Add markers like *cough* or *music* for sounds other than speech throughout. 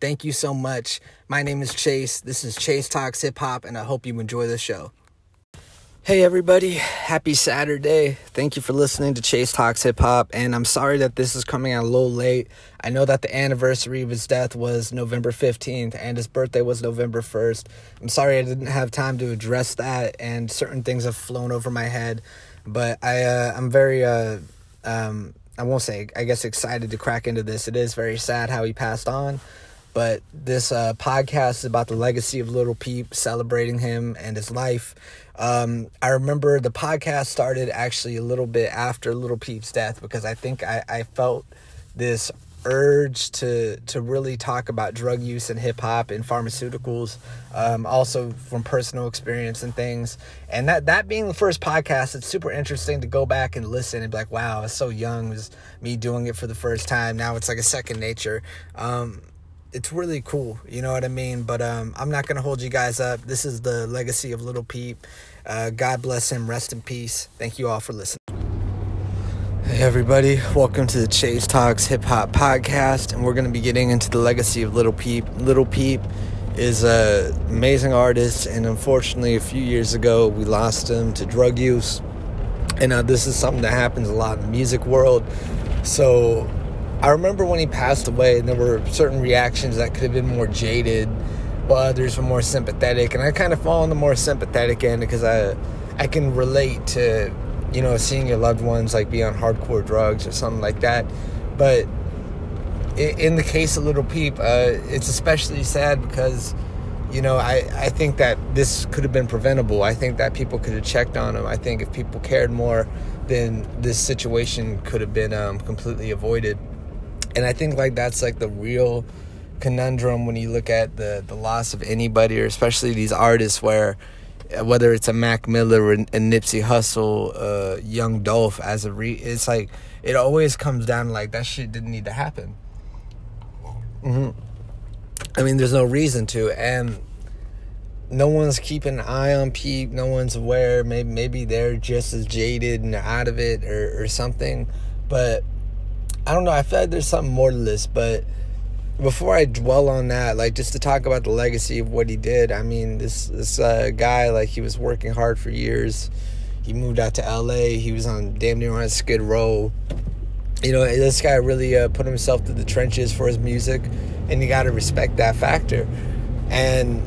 Thank you so much. My name is Chase. This is Chase Talks Hip Hop, and I hope you enjoy the show. Hey, everybody. Happy Saturday. Thank you for listening to Chase Talks Hip Hop. And I'm sorry that this is coming out a little late. I know that the anniversary of his death was November 15th and his birthday was November 1st. I'm sorry I didn't have time to address that, and certain things have flown over my head. But I, uh, I'm very, uh, um, I won't say, I guess, excited to crack into this. It is very sad how he passed on. But this uh, podcast is about the legacy of Lil Peep, celebrating him and his life. Um, I remember the podcast started actually a little bit after Lil Peep's death because I think I, I felt this urge to to really talk about drug use and hip hop and pharmaceuticals, um, also from personal experience and things. And that that being the first podcast, it's super interesting to go back and listen and be like, wow, I was so young, it was me doing it for the first time. Now it's like a second nature. Um, it's really cool, you know what I mean? But um, I'm not gonna hold you guys up. This is the legacy of Lil Peep. Uh, God bless him. Rest in peace. Thank you all for listening. Hey everybody, welcome to the Chase Talks Hip Hop Podcast, and we're gonna be getting into the legacy of Lil Peep. Lil Peep is an amazing artist, and unfortunately, a few years ago, we lost him to drug use. And uh, this is something that happens a lot in the music world. So I remember when he passed away, and there were certain reactions that could have been more jaded, while others were more sympathetic. And I kind of fall on the more sympathetic end because I, I can relate to, you know, seeing your loved ones like be on hardcore drugs or something like that. But in the case of Lil Peep, uh, it's especially sad because, you know, I, I think that this could have been preventable. I think that people could have checked on him. I think if people cared more, then this situation could have been um, completely avoided and I think like that's like the real conundrum when you look at the the loss of anybody or especially these artists where uh, whether it's a Mac Miller or a Nipsey Hussle, uh, Young Dolph as a re, it's like it always comes down like that shit didn't need to happen. Mm-hmm. I mean, there's no reason to, and no one's keeping an eye on Peep. No one's aware. Maybe maybe they're just as jaded and out of it or, or something. But I don't know. I feel like there's something more to this, but before I dwell on that, like just to talk about the legacy of what he did. I mean, this this uh, guy, like he was working hard for years. He moved out to L.A. He was on damn near on Skid Row. You know, this guy really uh, put himself through the trenches for his music, and you got to respect that factor. And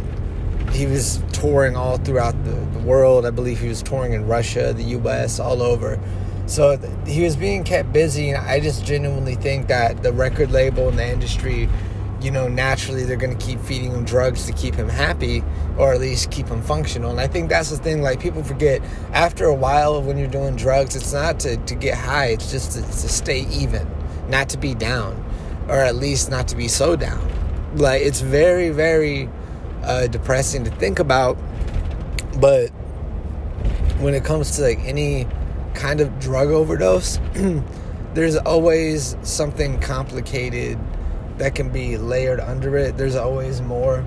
he was touring all throughout the, the world. I believe he was touring in Russia, the U.S., all over so he was being kept busy, and I just genuinely think that the record label and the industry, you know, naturally they're going to keep feeding him drugs to keep him happy or at least keep him functional. And I think that's the thing, like, people forget after a while when you're doing drugs, it's not to, to get high, it's just to, to stay even, not to be down, or at least not to be so down. Like, it's very, very uh, depressing to think about, but when it comes to like any kind of drug overdose, *clears throat* there's always something complicated that can be layered under it. There's always more.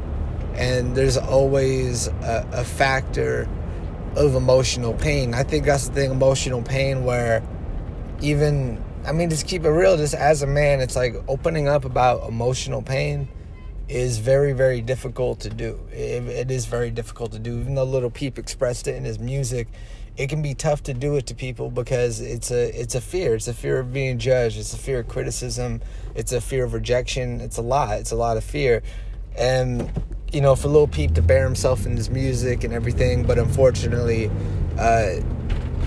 And there's always a, a factor of emotional pain. I think that's the thing emotional pain where even, I mean, just keep it real, just as a man, it's like opening up about emotional pain is very, very difficult to do. it, it is very difficult to do. Even though Lil Peep expressed it in his music, it can be tough to do it to people because it's a it's a fear. It's a fear of being judged. It's a fear of criticism. It's a fear of rejection. It's a lot. It's a lot of fear, and you know, for Lil Peep to bear himself in his music and everything, but unfortunately, uh,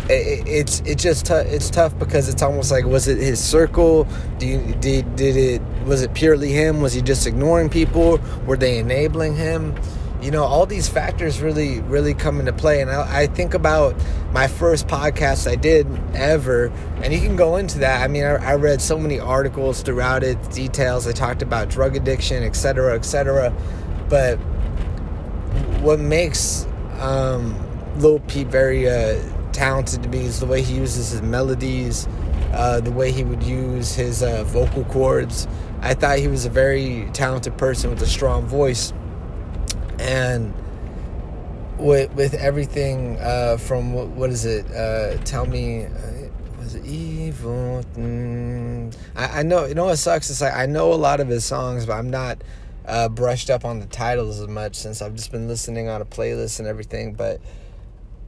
it, it's it's just t- it's tough because it's almost like was it his circle? You, did did it was it purely him? Was he just ignoring people? Were they enabling him? You know all these factors really really come into play. And I, I, think about my first podcast i did ever and you can go into that. I mean I, I read so many articles throughout it details. I talked about drug addiction etc etc but what makes um, Lil Peep very uh, talented to me is the way he uses his melodies, uh, the way he would use his uh, vocal cords. I thought he was a very talented person with a strong voice, and with with everything uh, from what, what is it? Uh, tell me, uh, was it evil? Mm. I, I, know. You know what sucks? It's like I know a lot of his songs, but I'm not uh, brushed up on the titles as much since I've just been listening on a playlist and everything. But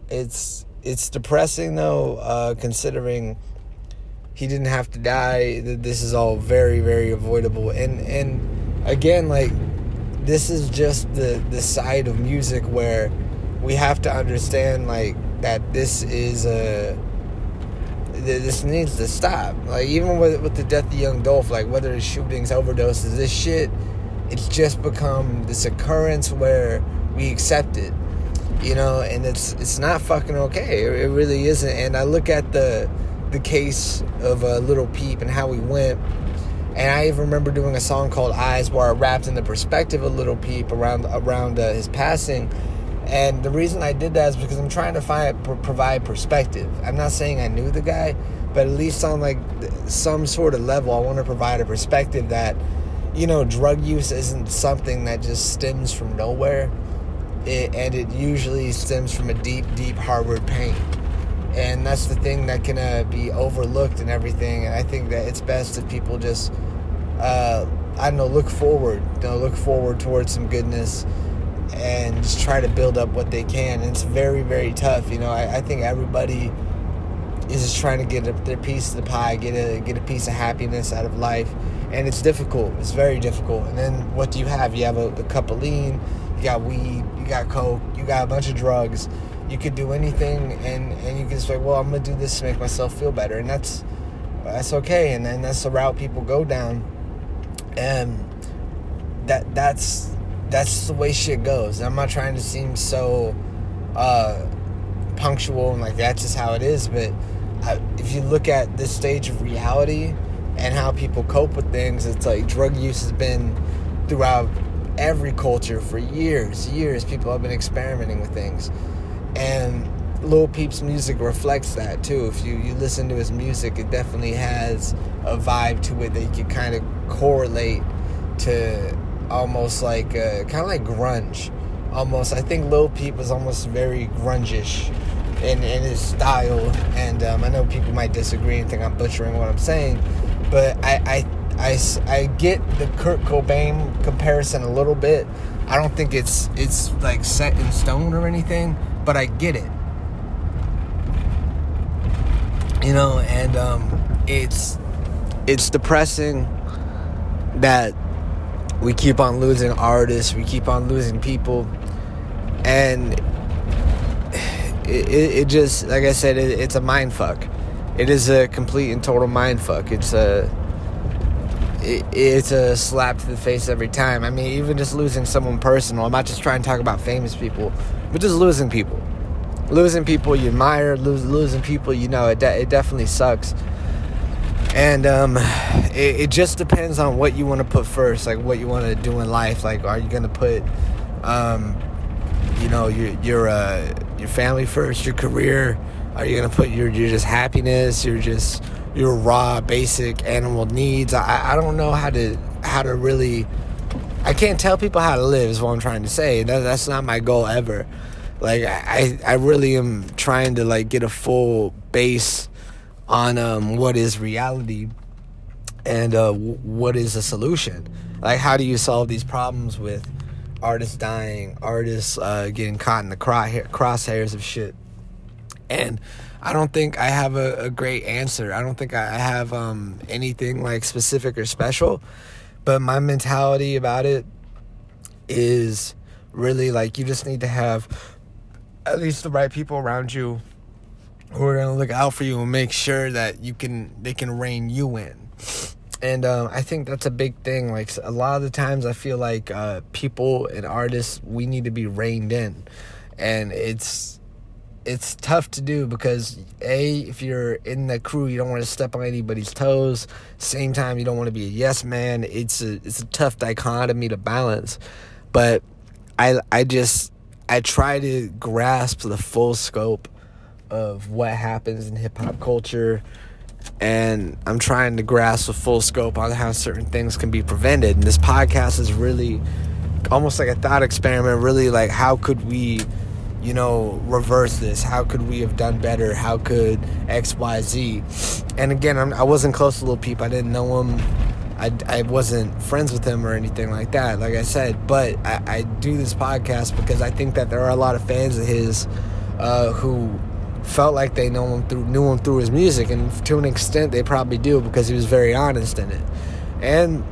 it's it's depressing though, uh, considering he didn't have to die. This is all very very avoidable. And and again, like this is just the the side of music where we have to understand like that this is a this needs to stop. Like even with with the death of young Dolph, like whether it's shootings, overdoses, this shit, it's just become this occurrence where we accept it, you know, and it's it's not fucking okay. It, really isn't. And I look at the the case of a uh, Lil Peep and how he went. And I even remember doing a song called "Eyes," where I rapped in the perspective of Lil Peep around around uh, his passing and the reason I did that is because I'm trying to find provide perspective. I'm not saying I knew the guy, but at least on like some sort of level, I want to provide a perspective that you know drug use isn't something that just stems from nowhere, it, and it usually stems from a deep, deep harbored pain. And that's the thing that can uh, be overlooked and everything. And I think that it's best if people just, uh, I don't know, look forward. You know, look forward towards some goodness and just try to build up what they can. And it's very, very tough. You know, I, I think everybody is just trying to get a, their piece of the pie, get a get a piece of happiness out of life, and it's difficult. It's very difficult. And then what do you have? You have a, a cup of lean, you got weed, you got coke, you got a bunch of drugs. You could do anything, and and you can say, well, I'm gonna do this to make myself feel better, and that's that's okay. And then that's the route people go down, and that that's that's the way shit goes. I'm not trying to seem so uh, punctual and like that's just how it is, but I, if you look at this stage of reality and how people cope with things, it's like drug use has been throughout every culture for years, years. People have been experimenting with things, and Lil Peep's music reflects that too. If you you listen to his music, it definitely has a vibe to it that you can kind of correlate to almost like uh, kind of like grunge. Almost, I think Lil Peep was almost very grungish in, in his style, and um, I know people might disagree and think I'm butchering what I'm saying, but I, I I, I get the Kurt Cobain comparison a little bit. I don't think it's it's like set in stone or anything, but I get it. You know, and um, it's it's depressing that we keep on losing artists, we keep on losing people, and it, it, just, like I said, it, it's a mind fuck. It is a complete and total mind fuck. It's a it's a slap to the face every time. I mean, even just losing someone personal. I'm not just trying to talk about famous people, but just losing people, losing people you admire, lose, losing people you know. It de- it definitely sucks and um, it, it, just depends on what you want to put first like what you want to do in life like are you gonna put um, you know your your uh, your family first your career are you gonna put your your just happiness your just your raw basic animal needs I, I don't know how to how to really I can't tell people how to live is what I'm trying to say that, that's not my goal ever like I, I really am trying to like get a full base on um, what is reality and uh, w- what is a solution. Like, how do you solve these problems with artists dying, artists uh, getting caught in the crosshairs of shit? And I don't think I have a, a great answer. I don't think I have um, anything like specific or special. But my mentality about it is really like you just need to have at least the right people around you who are gonna look out for you and make sure that you can they can rein you in. And um, I think that's a big thing. Like a lot of the times, I feel like uh, people and artists we need to be reined in, and it's it's tough to do because a if you're in the crew you don't want to step on anybody's toes. Same time you don't want to be a yes man. It's a it's a tough dichotomy to balance. But i i just I try to grasp the full scope of what happens in hip hop culture and I'm trying to grasp the full scope on how certain things can be prevented. And this podcast is really almost like a thought experiment, really like how could we, you know, reverse this? How could we have done better? How could X, Y, Z? And again, I'm, I was not close to Lil Peep. I didn't know him. I, I wasn't friends with him or anything like that, like I said. But I, I do this podcast because I think that there are a lot of fans of his uh, who felt like they know him through knew him through his music, and to an extent they probably do because he was very honest in it. And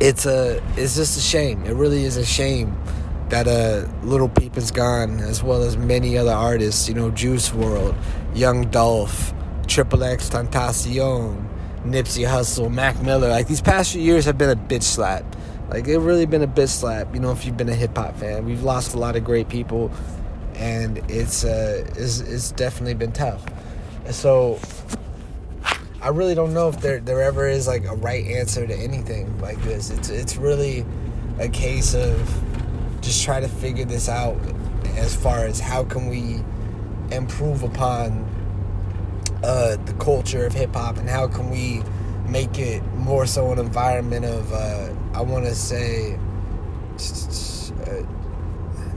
it's a it's just a shame. It really is a shame that uh, Lil Peep is gone, as well as many other artists. You know, Juice WRLD, Young Dolph, Triple X Tentacion, Nipsey Hussle, Mac Miller. Like these past few years have been a bitch slap. Like it really been a bitch slap. You know, if you've been a hip hop fan, we've lost a lot of great people and it's uh, it's, it's definitely been tough. So I really don't know if there there ever is like a right answer to anything like this. It's it's really a case of just try to figure this out as far as how can we improve upon uh, the culture of hip hop and how can we make it more so an environment of uh, I want to say uh,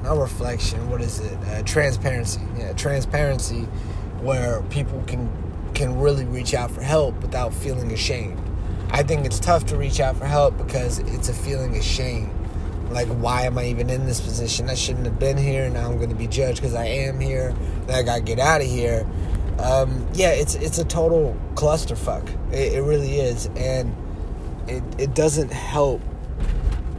not reflection. What is it? Uh, transparency. Yeah, transparency, where people can can really reach out for help without feeling ashamed. I think it's tough to reach out for help because it's a feeling of shame. Like, why am I even in this position? I shouldn't have been here. Now I'm going to be judged because I am here. Then I got to get out of here. Um, yeah, it's it's a total clusterfuck. It, it really is, and it it doesn't help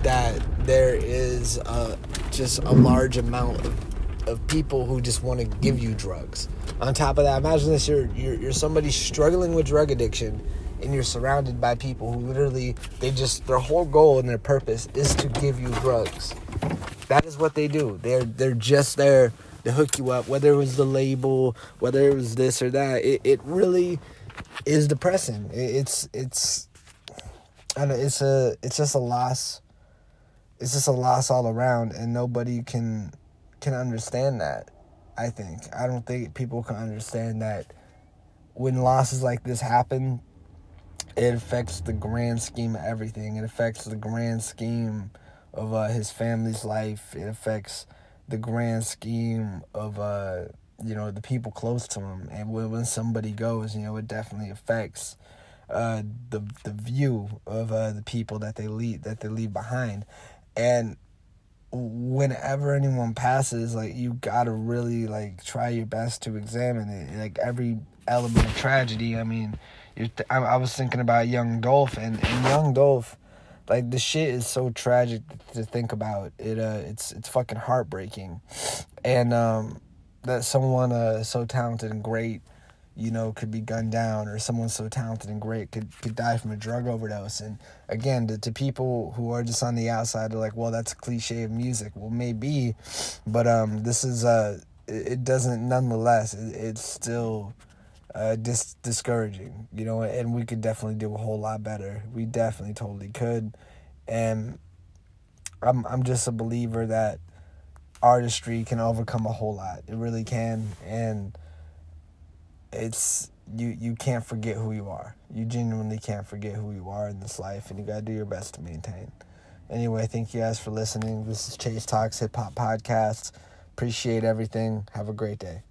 that there is a, just a large amount of, of people who just want to give you drugs. On top of that, imagine this: you're, you're you're somebody struggling with drug addiction, and you're surrounded by people who literally they just their whole goal and their purpose is to give you drugs. That is what they do. They're they're just there to hook you up. Whether it was the label, whether it was this or that, it, it really is depressing. It, it's it's know it's a it's just a loss it's just a loss all around and nobody can can understand that i think i don't think people can understand that when losses like this happen it affects the grand scheme of everything. It affects the grand scheme of uh, his family's life. It affects the grand scheme of uh, you know the people close to him. And when, when somebody goes you know it definitely affects uh, the the view of uh, the people that they leave that they leave behind. And whenever anyone passes like you gotta really like try your best to examine it. Like every element of tragedy i mean I, I, was thinking about young dolph and, and young dolph like the shit is so tragic to think about it uh it's it's fucking heartbreaking and um that someone uh so talented and great you know, could be gunned down, or someone so talented and great could, could die from a drug overdose. And again, to, to people who are just on the outside, they're like, well, that's a cliche of music. Well, maybe, but um, this is, uh, it doesn't, nonetheless, it, it's still uh, dis- discouraging, you know, and we could definitely do a whole lot better. We definitely totally could. And I'm, I'm just a believer that artistry can overcome a whole lot. It really can. And, it's you you can't forget who you are. You genuinely can't forget who you are in this life, and you gotta do your best to maintain. Anyway, thank you guys for listening. This is Chase Talks Hip Hop Podcast. Appreciate everything. Have a great day.